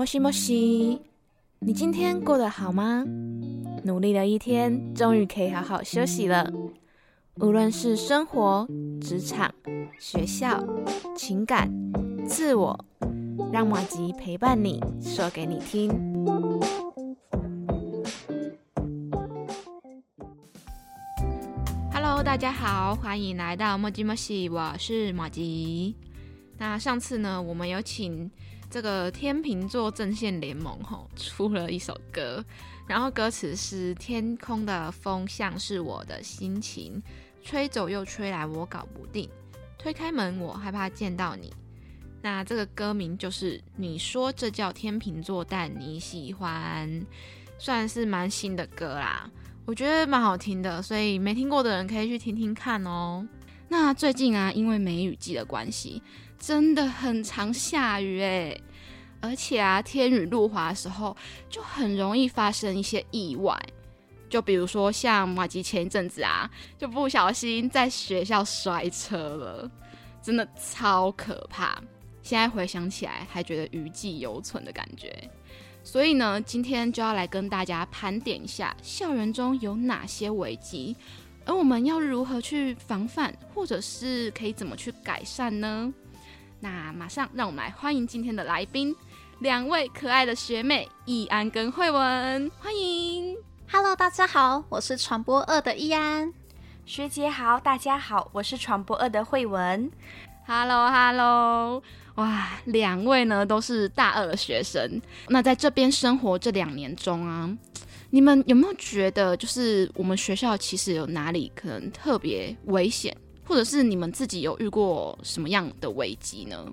莫西莫西，你今天过得好吗？努力了一天，终于可以好好休息了。无论是生活、职场、学校、情感、自我，让马吉陪伴你，说给你听。Hello，大家好，欢迎来到莫吉莫西，我是马吉。那上次呢，我们有请。这个天秤座阵线联盟吼出了一首歌，然后歌词是“天空的风像是我的心情，吹走又吹来，我搞不定。推开门，我害怕见到你。”那这个歌名就是你说这叫天秤座，但你喜欢，算是蛮新的歌啦，我觉得蛮好听的，所以没听过的人可以去听听看哦。那最近啊，因为梅雨季的关系。真的很常下雨哎，而且啊，天雨路滑的时候就很容易发生一些意外，就比如说像马吉前一阵子啊，就不小心在学校摔车了，真的超可怕。现在回想起来，还觉得余悸犹存的感觉。所以呢，今天就要来跟大家盘点一下校园中有哪些危机，而我们要如何去防范，或者是可以怎么去改善呢？那马上让我们来欢迎今天的来宾，两位可爱的学妹易安跟慧文，欢迎。Hello，大家好，我是传播二的易安。学姐好，大家好，我是传播二的慧文。Hello，Hello，哇，两位呢都是大二的学生。那在这边生活这两年中啊，你们有没有觉得，就是我们学校其实有哪里可能特别危险？或者是你们自己有遇过什么样的危机呢？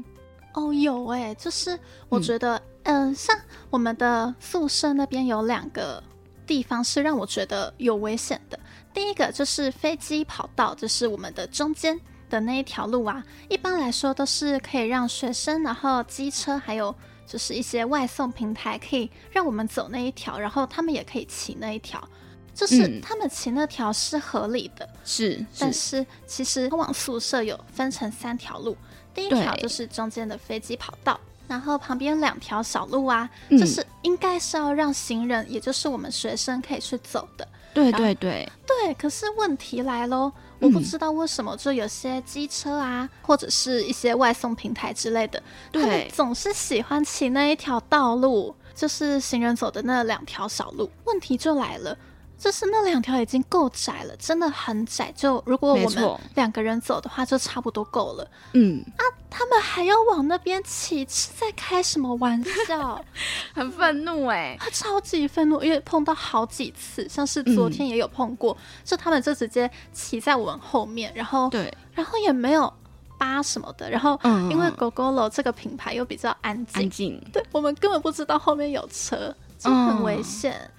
哦，有哎，就是我觉得，嗯，像我们的宿舍那边有两个地方是让我觉得有危险的。第一个就是飞机跑道，就是我们的中间的那一条路啊，一般来说都是可以让学生，然后机车，还有就是一些外送平台可以让我们走那一条，然后他们也可以骑那一条。就是他们骑那条是合理的，是，但是其实通往宿舍有分成三条路，第一条就是中间的飞机跑道，然后旁边两条小路啊，就是应该是要让行人，也就是我们学生可以去走的。对对对。对，可是问题来喽，我不知道为什么就有些机车啊，或者是一些外送平台之类的，他们总是喜欢骑那一条道路，就是行人走的那两条小路。问题就来了。就是那两条已经够窄了，真的很窄。就如果我们两个人走的话，就差不多够了。嗯啊，他们还要往那边骑，是在开什么玩笑？很愤怒哎，他超级愤怒，因为碰到好几次，像是昨天也有碰过，就他们就直接骑在我们后面，然后对，然后也没有扒什么的。然后因为狗狗楼这个品牌又比较安静，安静，对我们根本不知道后面有车，就很危险。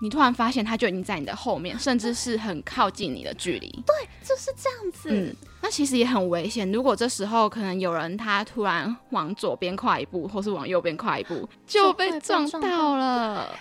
你突然发现他就已经在你的后面，甚至是很靠近你的距离。对，就是这样子。嗯，那其实也很危险。如果这时候可能有人他突然往左边跨一步，或是往右边跨一步，就被撞到了。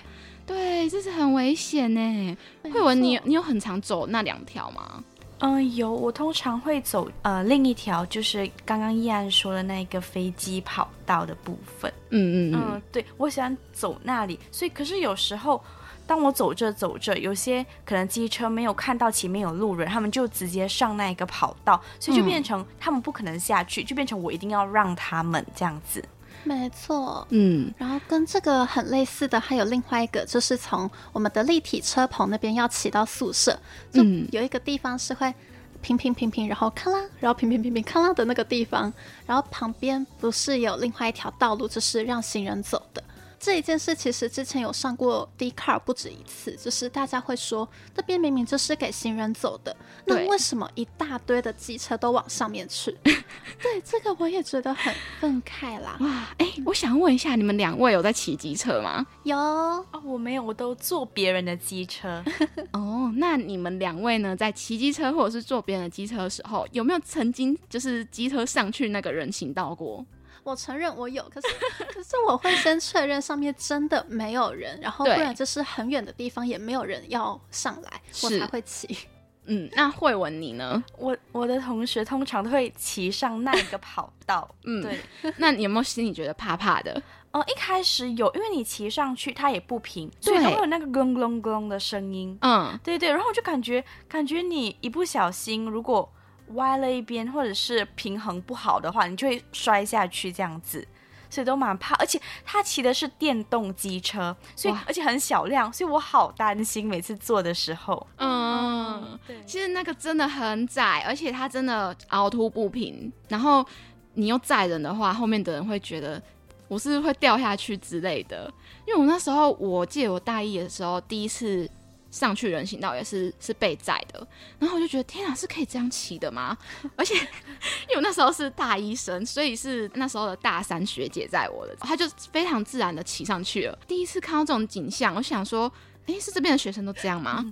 对，这是很危险呢。慧文，你你有很常走那两条吗？嗯，有。我通常会走呃另一条，就是刚刚依安说的那个飞机跑道的部分。嗯嗯嗯，对我喜欢走那里。所以，可是有时候。当我走着走着，有些可能机车没有看到前面有路人，他们就直接上那一个跑道，所以就变成他们不可能下去，就变成我一定要让他们这样子。没错，嗯，然后跟这个很类似的还有另外一个，就是从我们的立体车棚那边要骑到宿舍，就有一个地方是会平平平平，然后咔啦，然后平平平平咔啦的那个地方，然后旁边不是有另外一条道路，就是让行人走的。这一件事其实之前有上过 D car 不止一次，就是大家会说这边明明就是给行人走的，那为什么一大堆的机车都往上面去？对，这个我也觉得很愤慨啦。哇，哎，我想问一下，你们两位有在骑机车吗？有哦，我没有，我都坐别人的机车。哦，那你们两位呢，在骑机车或者是坐别人的机车的时候，有没有曾经就是机车上去那个人行道过？我承认我有，可是可是我会先确认上面真的没有人，然后不然就是很远的地方也没有人要上来，我才会骑。嗯，那慧文你呢？我我的同学通常都会骑上那一个跑道。嗯，对。那你有没有心里觉得怕怕的？哦，一开始有，因为你骑上去它也不平，所以它会有那个隆隆隆的声音。嗯，对对。然后我就感觉，感觉你一不小心，如果歪了一边，或者是平衡不好的话，你就会摔下去这样子。所以都蛮怕，而且他骑的是电动机车，所以而且很小辆，所以我好担心每次坐的时候。嗯，对，其实那个真的很窄，而且它真的凹凸不平，然后你又载人的话，后面的人会觉得我是会掉下去之类的。因为我那时候我记得我大一的时候第一次。上去人行道也是是被载的，然后我就觉得天啊，是可以这样骑的吗？而且 因为那时候是大一生，所以是那时候的大三学姐载我的，她就非常自然的骑上去了。第一次看到这种景象，我想说，哎，是这边的学生都这样吗？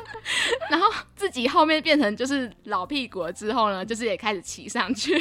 然后自己后面变成就是老屁股了之后呢，就是也开始骑上去，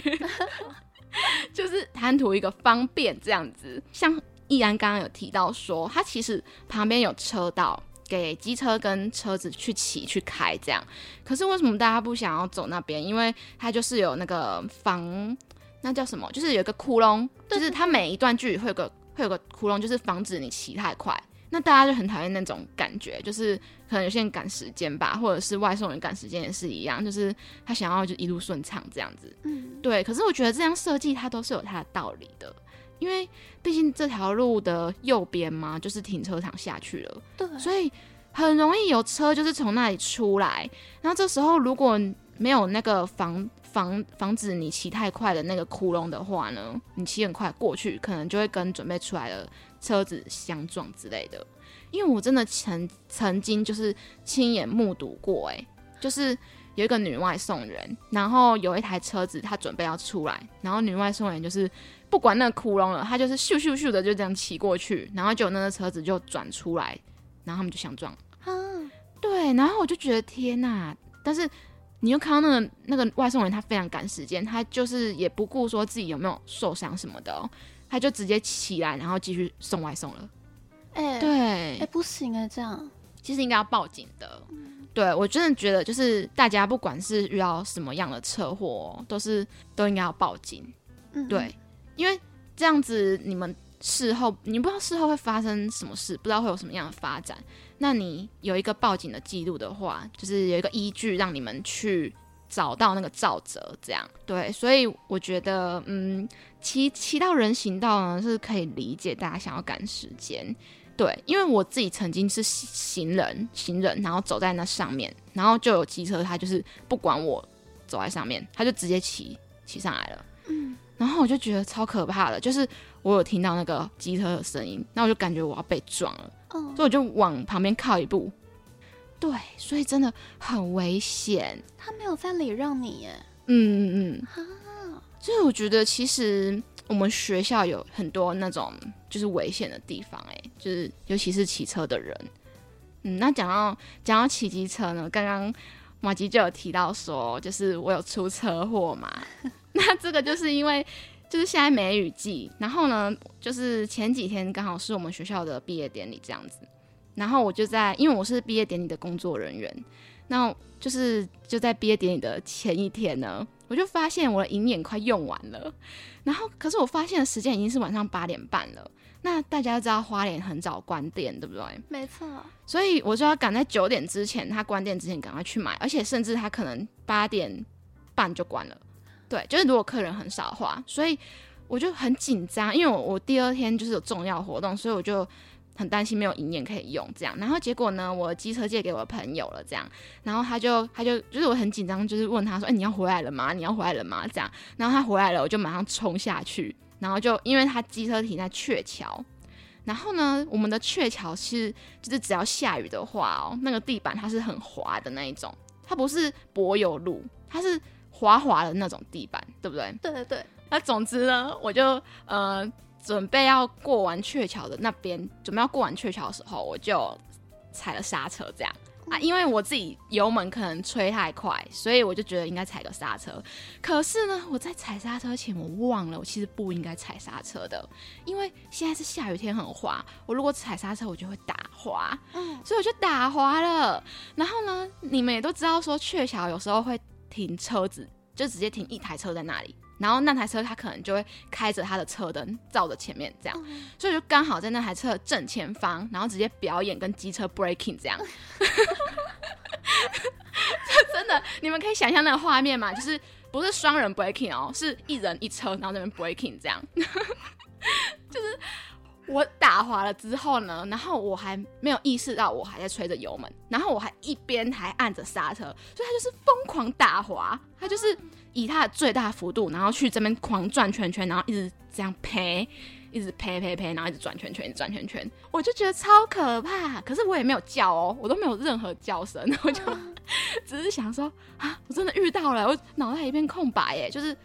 就是贪图一个方便这样子。像易安刚刚有提到说，他其实旁边有车道。给机车跟车子去骑去开这样，可是为什么大家不想要走那边？因为它就是有那个防，那叫什么？就是有一个窟窿，就是它每一段距离会有个会有个窟窿，就是防止你骑太快。那大家就很讨厌那种感觉，就是可能有些人赶时间吧，或者是外送人赶时间也是一样，就是他想要就一路顺畅这样子。嗯，对。可是我觉得这样设计它都是有它的道理的。因为毕竟这条路的右边嘛，就是停车场下去了，对，所以很容易有车就是从那里出来。然后这时候如果没有那个防防防止你骑太快的那个窟窿的话呢，你骑很快过去，可能就会跟准备出来的车子相撞之类的。因为我真的曾曾经就是亲眼目睹过，哎，就是有一个女外送人，然后有一台车子她准备要出来，然后女外送人就是。不管那个窟窿了，他就是咻咻咻的就这样骑过去，然后就那个车子就转出来，然后他们就相撞。对，然后我就觉得天哪！但是你又看到那个那个外送人，他非常赶时间，他就是也不顾说自己有没有受伤什么的，他就直接起来，然后继续送外送了。哎，对，哎，不行哎，这样其实应该要报警的。对我真的觉得，就是大家不管是遇到什么样的车祸，都是都应该要报警。嗯，对。因为这样子，你们事后你不知道事后会发生什么事，不知道会有什么样的发展。那你有一个报警的记录的话，就是有一个依据让你们去找到那个肇责，这样对。所以我觉得，嗯，骑骑到人行道呢是可以理解大家想要赶时间，对。因为我自己曾经是行人，行人然后走在那上面，然后就有机车，他就是不管我走在上面，他就直接骑骑上来了，嗯。然后我就觉得超可怕的，就是我有听到那个机车的声音，那我就感觉我要被撞了，所以我就往旁边靠一步。对，所以真的很危险。他没有在礼让你耶。嗯嗯嗯。啊，所以我觉得其实我们学校有很多那种就是危险的地方，哎，就是尤其是骑车的人。嗯，那讲到讲到骑机车呢，刚刚马吉就有提到说，就是我有出车祸嘛。那这个就是因为，就是现在梅雨季，然后呢，就是前几天刚好是我们学校的毕业典礼这样子，然后我就在，因为我是毕业典礼的工作人员，那就是就在毕业典礼的前一天呢，我就发现我的银眼快用完了，然后可是我发现的时间已经是晚上八点半了，那大家都知道花莲很早关店，对不对？没错，所以我就要赶在九点之前，他关店之前赶快去买，而且甚至他可能八点半就关了。对，就是如果客人很少的话，所以我就很紧张，因为我我第二天就是有重要活动，所以我就很担心没有银眼可以用这样。然后结果呢，我机车借给我朋友了这样，然后他就他就就是我很紧张，就是问他说：“哎，你要回来了吗？你要回来了吗？”这样，然后他回来了，我就马上冲下去，然后就因为他机车停在鹊桥，然后呢，我们的鹊桥是就是只要下雨的话哦，那个地板它是很滑的那一种，它不是柏油路，它是。滑滑的那种地板，对不对？对对对。那总之呢，我就呃准备要过完鹊桥的那边，准备要过完鹊桥的时候，我就踩了刹车，这样。啊，因为我自己油门可能吹太快，所以我就觉得应该踩个刹车。可是呢，我在踩刹车前，我忘了我其实不应该踩刹车的，因为现在是下雨天很滑，我如果踩刹车，我就会打滑，嗯，所以我就打滑了。然后呢，你们也都知道说，鹊桥有时候会停车子，就直接停一台车在那里。然后那台车他可能就会开着他的车灯照着前面这样，所以就刚好在那台车的正前方，然后直接表演跟机车 breaking 这样。这 真的，你们可以想象那个画面吗？就是不是双人 breaking 哦，是一人一车，然后那边 breaking 这样。就是我打滑了之后呢，然后我还没有意识到我还在吹着油门，然后我还一边还按着刹车，所以他就是疯狂打滑，他就是。以它的最大幅度，然后去这边狂转圈圈，然后一直这样呸，一直呸呸呸，然后一直转圈圈，一直转圈圈，我就觉得超可怕。可是我也没有叫哦，我都没有任何叫声，我就 只是想说啊，我真的遇到了，我脑袋一片空白耶，就是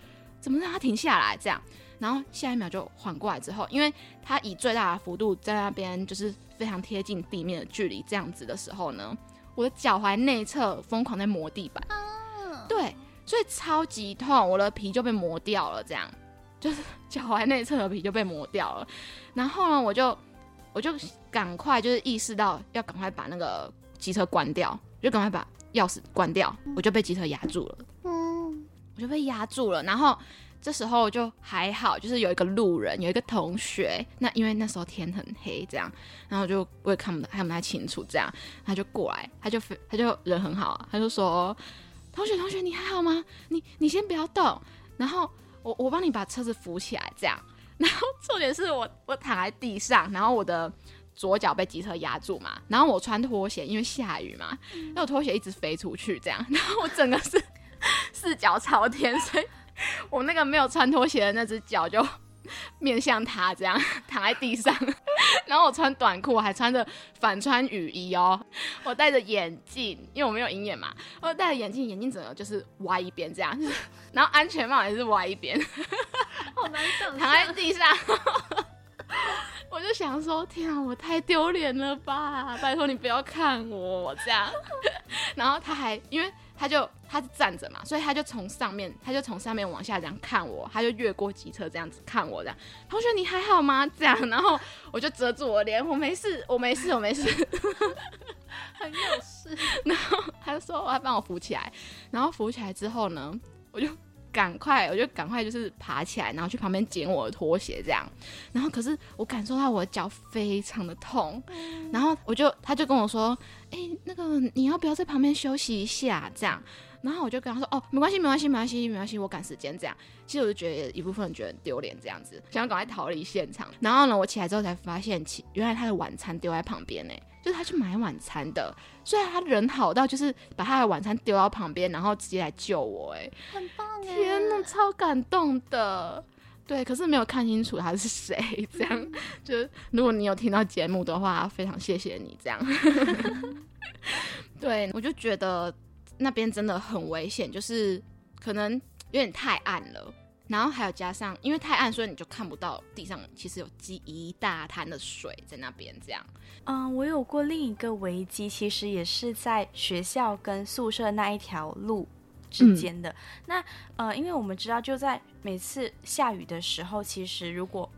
怎么让它停下来这样，然后下一秒就缓过来之后，因为它以最大的幅度在那边就是非常贴近地面的距离这样子的时候呢，我的脚踝内侧疯狂在磨地板，对。所以超级痛，我的皮就被磨掉了，这样就是脚踝内侧的皮就被磨掉了。然后呢，我就我就赶快就是意识到要赶快把那个机车关掉，就赶快把钥匙关掉，我就被机车压住了。嗯，我就被压住了。然后这时候就还好，就是有一个路人，有一个同学。那因为那时候天很黑，这样，然后就我也看不看不太清楚，这样他就过来，他就他就人很好啊，他就说。同学，同学，你还好吗？你你先不要动，然后我我帮你把车子扶起来，这样。然后重点是我我躺在地上，然后我的左脚被机车压住嘛，然后我穿拖鞋，因为下雨嘛，那我拖鞋一直飞出去，这样，然后我整个是 四脚朝天，所以我那个没有穿拖鞋的那只脚就。面向他这样躺在地上，然后我穿短裤，还穿着反穿雨衣哦。我戴着眼镜，因为我没有鹰眼嘛，我戴着眼镜，眼镜整个就是歪一边这样，然后安全帽也是歪一边，好难受。躺在地上，我就想说，天啊，我太丢脸了吧！拜托你不要看我这样。然后他还因为。他就他是站着嘛，所以他就从上面，他就从上面往下这样看我，他就越过机车这样子看我这样。同学你还好吗？这样，然后我就遮住我脸，我没事，我没事，我没事，很有事。然后他就说我要帮我扶起来，然后扶起来之后呢，我就。赶快，我就赶快就是爬起来，然后去旁边捡我的拖鞋，这样。然后可是我感受到我的脚非常的痛，然后我就他就跟我说：“哎，那个你要不要在旁边休息一下？”这样。然后我就跟他说：“哦，没关系，没关系，没关系，没关系，我赶时间。”这样。其实我就觉得一部分人觉得很丢脸，这样子想要赶快逃离现场。然后呢，我起来之后才发现，其原来他的晚餐丢在旁边呢。就是他去买晚餐的，虽然他人好到就是把他的晚餐丢到旁边，然后直接来救我，哎，很棒哎！天呐，超感动的。对，可是没有看清楚他是谁，这样 就如果你有听到节目的话，非常谢谢你这样。对，我就觉得那边真的很危险，就是可能有点太暗了。然后还有加上，因为太暗，所以你就看不到地上其实有积一大滩的水在那边。这样，嗯，我有过另一个危机，其实也是在学校跟宿舍那一条路之间的。那呃，因为我们知道，就在每次下雨的时候，其实如果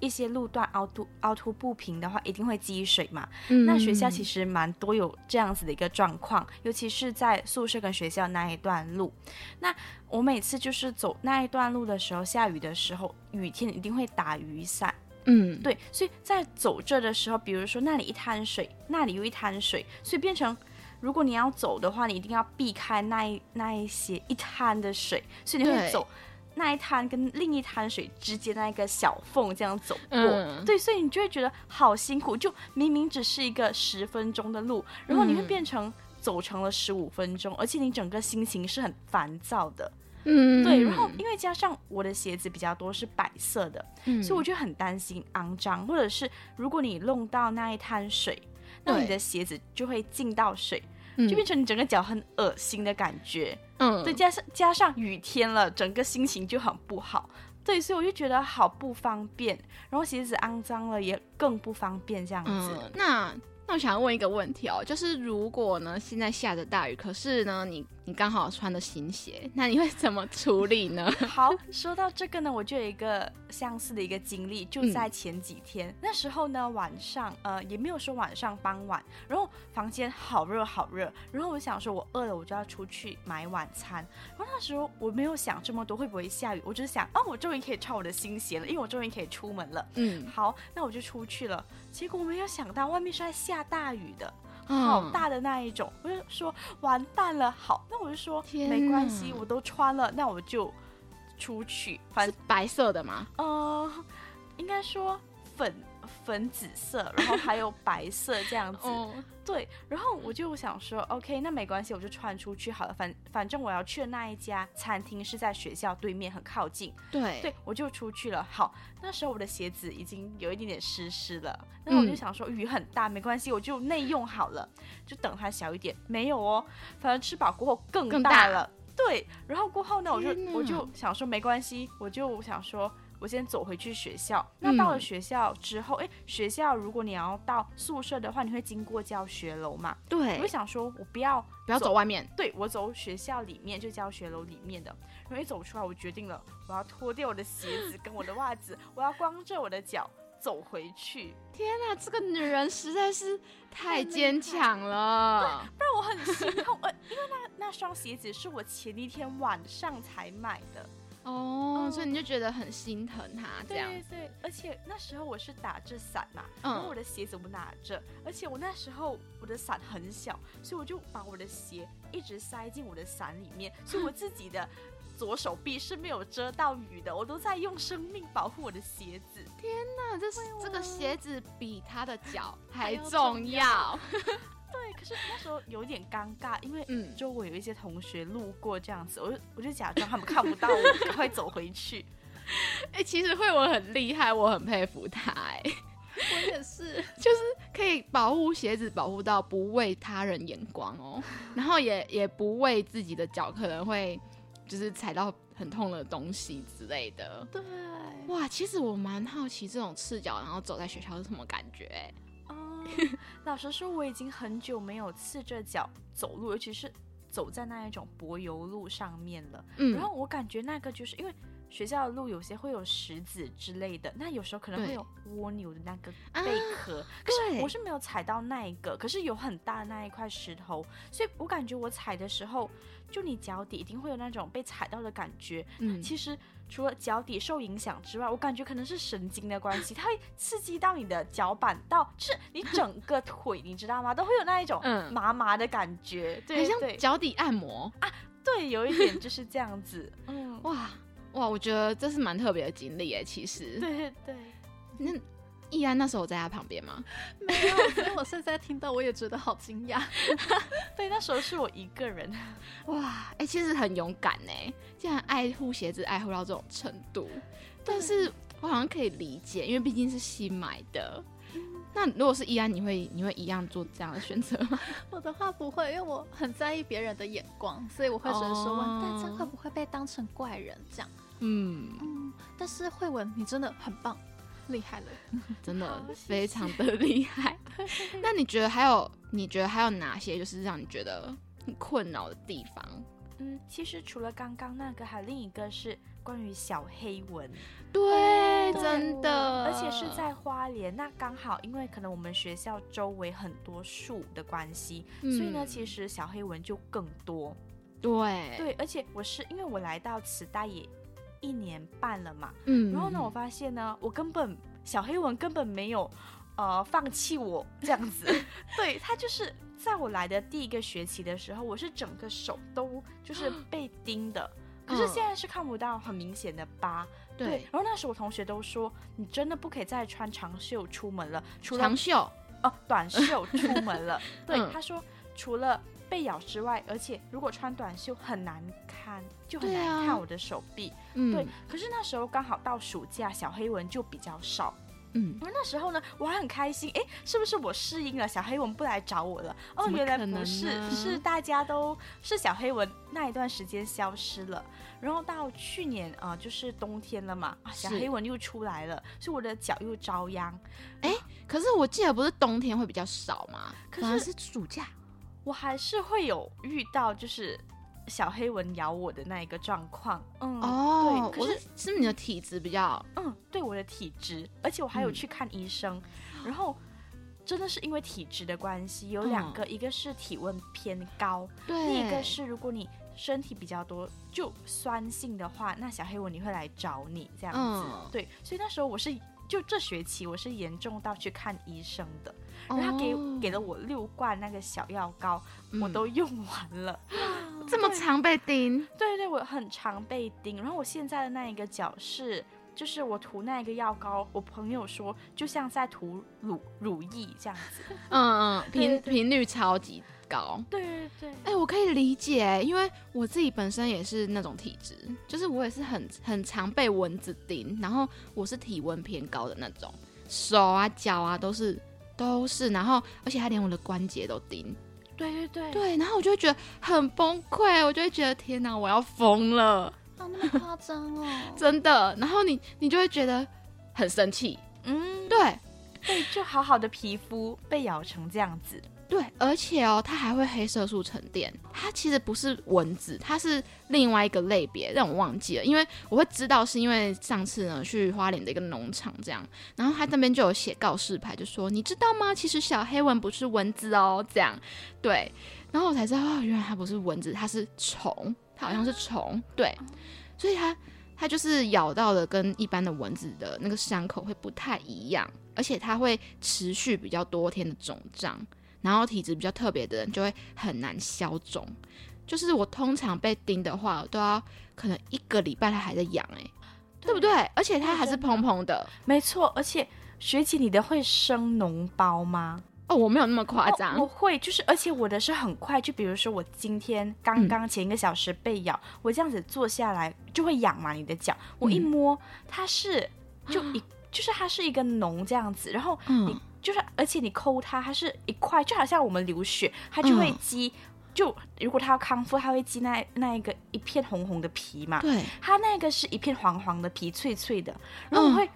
一些路段凹凸凹凸不平的话，一定会积水嘛。那学校其实蛮多有这样子的一个状况，尤其是在宿舍跟学校那一段路。那我每次就是走那一段路的时候，下雨的时候，雨天一定会打雨伞。嗯，对，所以在走这的时候，比如说那里一滩水，那里又一滩水，所以变成如果你要走的话，你一定要避开那一那一些一滩的水，所以你会走。那一滩跟另一滩水之间那一个小缝，这样走过，对，所以你就会觉得好辛苦。就明明只是一个十分钟的路，然后你会变成走成了十五分钟，而且你整个心情是很烦躁的。嗯，对。然后因为加上我的鞋子比较多是白色的，所以我就很担心肮脏，或者是如果你弄到那一滩水，那你的鞋子就会进到水。就变成你整个脚很恶心的感觉，嗯，再，加上加上雨天了，整个心情就很不好，对，所以我就觉得好不方便，然后鞋子肮脏了也更不方便这样子。那那我想问一个问题哦，就是如果呢现在下着大雨，可是呢你你刚好穿的新鞋，那你会怎么处理呢？好，说到这个呢，我就有一个相似的一个经历，就在前几天，那时候呢晚上，呃也没有说晚上傍晚，然后房间好热好热，然后我想说我饿了，我就要出去买晚餐，然后那时候我没有想这么多会不会下雨，我只是想，哦我终于可以穿我的新鞋了，因为我终于可以出门了。嗯，好，那我就出去了，结果我没有想到外面是在下。下大雨的，好大的那一种，我就说完蛋了。好，那我就说没关系，我都穿了，那我就出去。反正白色的吗？呃，应该说粉。粉紫色，然后还有白色这样子，对。然后我就想说，OK，那没关系，我就穿出去好了。反反正我要去的那一家餐厅是在学校对面，很靠近。对，对我就出去了。好，那时候我的鞋子已经有一点点湿湿了。那我就想说，雨很大，没关系，我就内用好了，就等它小一点。没有哦，反正吃饱过后更大了。对，然后过后呢，我就我就想说没关系，我就想说。我先走回去学校。那到了学校之后，哎，学校如果你要到宿舍的话，你会经过教学楼嘛？对。我就想说，我不要不要走外面，对我走学校里面，就教学楼里面的。然后一走出来，我决定了，我要脱掉我的鞋子跟我的袜子，我要光着我的脚走回去。天哪，这个女人实在是太坚强了，不然我很心痛。呃，因为那那双鞋子是我前一天晚上才买的。哦，所以你就觉得很心疼他这样。对对，而且那时候我是打着伞嘛，然后我的鞋子我拿着，而且我那时候我的伞很小，所以我就把我的鞋一直塞进我的伞里面，所以我自己的左手臂是没有遮到雨的，我都在用生命保护我的鞋子。天哪，这是这个鞋子比他的脚还重要。对，可是那时候有点尴尬，因为嗯，周围有一些同学路过这样子，我就我就假装他们看不到我，赶快走回去。哎，其实慧文很厉害，我很佩服他。哎，我也是，就是可以保护鞋子，保护到不为他人眼光哦，然后也也不为自己的脚可能会就是踩到很痛的东西之类的。对，哇，其实我蛮好奇这种赤脚然后走在学校是什么感觉。老实说，我已经很久没有赤着脚走路，尤其是走在那一种柏油路上面了。嗯，然后我感觉那个就是因为学校的路有些会有石子之类的，那有时候可能会有蜗牛的那个贝壳。可是我是没有踩到那一个，可是有很大的那一块石头，所以我感觉我踩的时候，就你脚底一定会有那种被踩到的感觉。嗯，其实。除了脚底受影响之外，我感觉可能是神经的关系，它会刺激到你的脚板，到就是你整个腿，你知道吗？都会有那一种麻麻的感觉，对，像脚底按摩啊，对，有一点就是这样子。嗯，哇哇，我觉得这是蛮特别的经历诶，其实。对对对，那。易安那时候在他旁边吗？没有，所以我现在听到我也觉得好惊讶。对，那时候是我一个人。哇，哎，其实很勇敢呢，竟然爱护鞋子爱护到这种程度。但是我好像可以理解，因为毕竟是新买的。那如果是易安，你会你会一样做这样的选择吗？我的话不会，因为我很在意别人的眼光，所以我会觉得说，但这样会不会被当成怪人这样？嗯嗯。但是慧文，你真的很棒。厉害了，真的非常的厉害。那你觉得还有？你觉得还有哪些就是让你觉得很困扰的地方？嗯，其实除了刚刚那个，还有另一个是关于小黑蚊。对，真的，而且是在花莲。那刚好，因为可能我们学校周围很多树的关系，所以呢，其实小黑蚊就更多。对，对，而且我是因为我来到慈大也。一年半了嘛，嗯，然后呢，我发现呢，我根本小黑蚊根本没有，呃，放弃我这样子，对他就是在我来的第一个学期的时候，我是整个手都就是 被叮的，可是现在是看不到很明显的。疤，对，然后那时我同学都说，你真的不可以再穿长袖出门了，除了长袖。哦，短袖出门了，对，他说除了。被咬之外，而且如果穿短袖很难看，就很难看我的手臂。对，可是那时候刚好到暑假，小黑蚊就比较少。嗯，而那时候呢，我还很开心。哎，是不是我适应了，小黑蚊不来找我了？哦，原来不是，是大家都是小黑蚊那一段时间消失了。然后到去年啊，就是冬天了嘛，小黑蚊又出来了，所以我的脚又遭殃。哎，可是我记得不是冬天会比较少吗？可是是暑假，我还是会有遇到就是小黑蚊咬我的那一个状况。嗯，哦，对，可是是你的体质比较，嗯，对，我的体质，而且我还有去看医生，然后真的是因为体质的关系，有两个，一个是体温偏高，对，另一个是如果你身体比较多就酸性的话，那小黑蚊你会来找你这样子，对，所以那时候我是。就这学期我是严重到去看医生的，然后他给给了我六罐那个小药膏，我都用完了。这么常被叮？对对，我很常被叮。然后我现在的那一个脚是，就是我涂那个药膏，我朋友说就像在涂乳乳液这样子。嗯嗯，频频率超级。高，对对对，哎，我可以理解，因为我自己本身也是那种体质，就是我也是很很常被蚊子叮，然后我是体温偏高的那种，手啊脚啊都是都是，然后而且还连我的关节都叮，对对对。对，然后我就会觉得很崩溃，我就会觉得天哪，我要疯了，啊，那么夸张哦，真的，然后你你就会觉得很生气，嗯，对，对，就好好的皮肤被咬成这样子。对，而且哦，它还会黑色素沉淀。它其实不是蚊子，它是另外一个类别，让我忘记了。因为我会知道，是因为上次呢去花莲的一个农场这样，然后它那边就有写告示牌，就说你知道吗？其实小黑蚊不是蚊子哦，这样。对，然后我才知道哦，原来它不是蚊子，它是虫，它好像是虫。对，所以它它就是咬到的跟一般的蚊子的那个伤口会不太一样，而且它会持续比较多天的肿胀。然后体质比较特别的人就会很难消肿，就是我通常被叮的话，都要可能一个礼拜它还在痒，哎，对不对？而且它还是蓬蓬的，没错。而且学姐，你的会生脓包吗？哦，我没有那么夸张，我会，就是而且我的是很快，就比如说我今天刚刚前一个小时被咬，我这样子坐下来就会痒嘛，你的脚，我一摸它是就一就是它是一个脓这样子，然后你。就是，而且你抠它，它是一块，就好像我们流血，它就会积。就如果它要康复，它会积那那一个一片红红的皮嘛。对，它那个是一片黄黄的皮，脆脆的。然后我会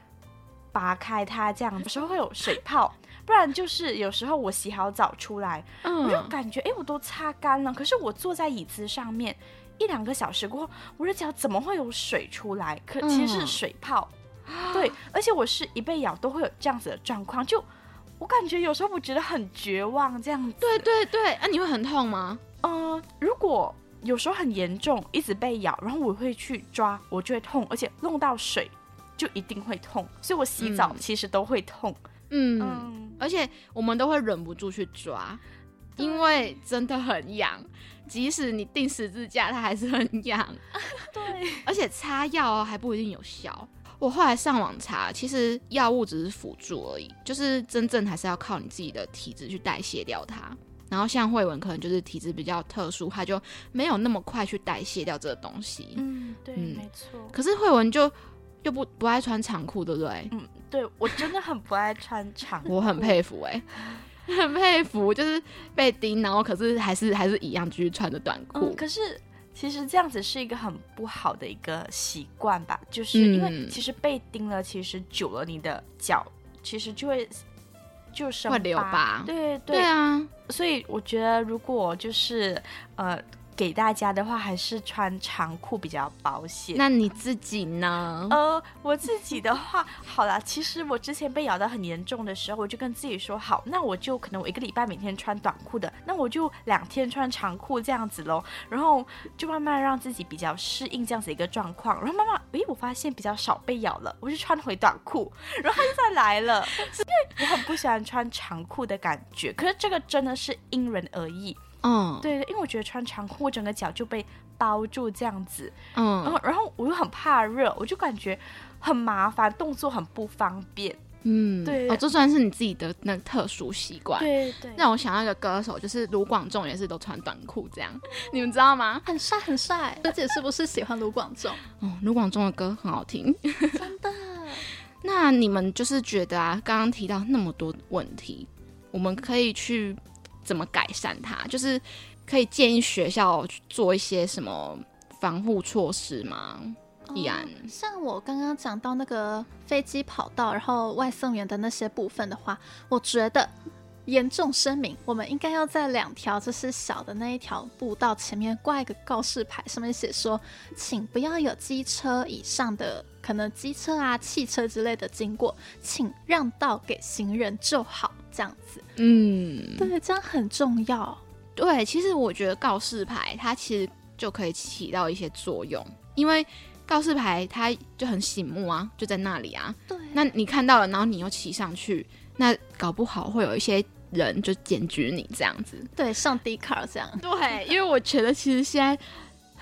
拔开它，这样有时候会有水泡，不然就是有时候我洗好澡出来，我就感觉哎，我都擦干了，可是我坐在椅子上面一两个小时过后，我的脚怎么会有水出来？可其实是水泡。对，而且我是一被咬都会有这样子的状况，就。我感觉有时候我觉得很绝望，这样子。对对对，啊，你会很痛吗？嗯，如果有时候很严重，一直被咬，然后我会去抓，我就会痛，而且弄到水就一定会痛，所以我洗澡其实都会痛。嗯，而且我们都会忍不住去抓，因为真的很痒，即使你定十字架，它还是很痒。对，而且擦药还不一定有效。我后来上网查，其实药物只是辅助而已，就是真正还是要靠你自己的体质去代谢掉它。然后像慧文可能就是体质比较特殊，他就没有那么快去代谢掉这个东西。嗯，对，没错。可是慧文就又不不爱穿长裤，对不对？嗯，对我真的很不爱穿长裤，我很佩服哎，很佩服，就是被叮，然后可是还是还是一样继续穿着短裤。可是。其实这样子是一个很不好的一个习惯吧，就是因为其实被叮了，其实久了你的脚其实就会就生会留疤，对对对啊，所以我觉得如果就是呃。给大家的话，还是穿长裤比较保险。那你自己呢？呃，我自己的话，好啦，其实我之前被咬到很严重的时候，我就跟自己说，好，那我就可能我一个礼拜每天穿短裤的，那我就两天穿长裤这样子喽。然后就慢慢让自己比较适应这样子一个状况。然后慢慢，诶，我发现比较少被咬了，我就穿回短裤，然后又再来了。因为我很不喜欢穿长裤的感觉，可是这个真的是因人而异。嗯，对对，因为我觉得穿长裤，我整个脚就被包住这样子，嗯，然后然后我又很怕热，我就感觉很麻烦，动作很不方便，嗯，对，哦，这算是你自己的那个特殊习惯，对对，让我想到一个歌手，就是卢广仲，也是都穿短裤这样，你们知道吗？很帅很帅，而且是不是喜欢卢广仲？哦，卢广仲的歌很好听，真的。那你们就是觉得啊，刚刚提到那么多问题，我们可以去。怎么改善它？就是可以建议学校做一些什么防护措施吗？易安，像我刚刚讲到那个飞机跑道，然后外送员的那些部分的话，我觉得严重声明，我们应该要在两条就是小的那一条步道前面挂一个告示牌，上面写说，请不要有机车以上的可能机车啊、汽车之类的经过，请让道给行人就好，这样子。嗯，对，这样很重要。对，其实我觉得告示牌它其实就可以起到一些作用，因为告示牌它就很醒目啊，就在那里啊。对，那你看到了，然后你又骑上去，那搞不好会有一些人就检举你这样子。对，上 D 卡这样。对，因为我觉得其实现在。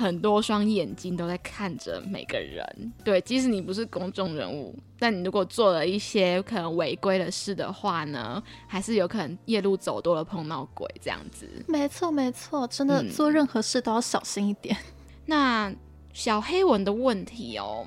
很多双眼睛都在看着每个人，对，即使你不是公众人物，但你如果做了一些可能违规的事的话呢，还是有可能夜路走多了碰到鬼这样子。没错，没错，真的做任何事都要小心一点。那小黑文的问题哦，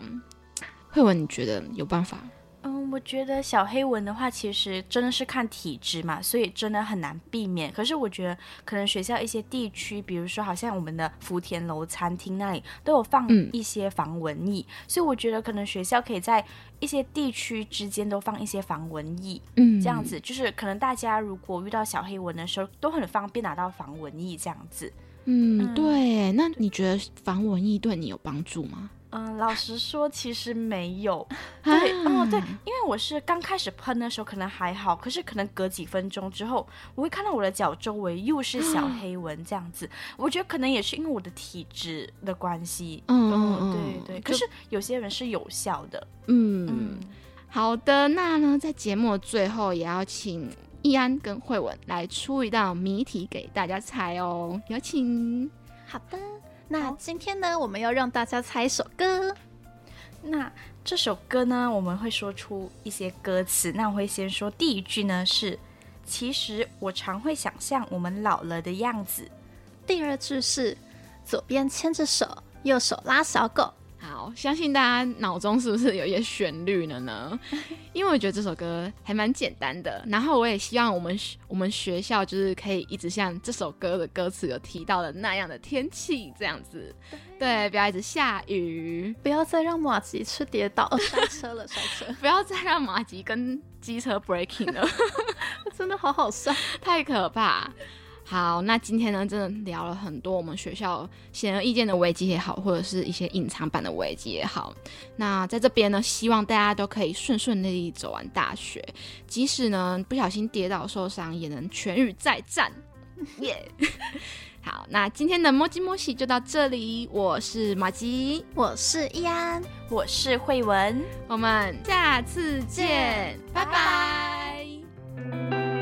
慧文，你觉得有办法？嗯，我觉得小黑纹的话，其实真的是看体质嘛，所以真的很难避免。可是我觉得，可能学校一些地区，比如说好像我们的福田楼餐厅那里，都有放一些防蚊液，所以我觉得可能学校可以在一些地区之间都放一些防蚊液，嗯，这样子就是可能大家如果遇到小黑纹的时候，都很方便拿到防蚊液这样子。嗯，对。那你觉得防蚊液对你有帮助吗？嗯，老实说，其实没有。对，哦，对，因为我是刚开始喷的时候可能还好，可是可能隔几分钟之后，我会看到我的脚周围又是小黑纹这样子。我觉得可能也是因为我的体质的关系。嗯，对对。可是有些人是有效的。嗯嗯。好的，那呢，在节目最后也要请易安跟慧文来出一道谜题给大家猜哦，有请。好的。那今天呢，我们要让大家猜一首歌。那这首歌呢，我们会说出一些歌词。那我会先说第一句呢，是“其实我常会想象我们老了的样子”。第二句是“左边牵着手，右手拉小狗”。好，相信大家脑中是不是有一些旋律了呢？因为我觉得这首歌还蛮简单的。然后我也希望我们我们学校就是可以一直像这首歌的歌词有提到的那样的天气这样子，对，不要一直下雨，不要再让马吉去跌倒摔车了，摔车，不要再让马吉跟机车 breaking 了，真的好好笑，太可怕。好，那今天呢，真的聊了很多我们学校显而易见的危机也好，或者是一些隐藏版的危机也好。那在这边呢，希望大家都可以顺顺利利走完大学，即使呢不小心跌倒受伤，也能痊愈再战。耶！好，那今天的摸鸡摸喜就到这里。我是马吉，我是易安，我是慧文，我们下次见，拜拜。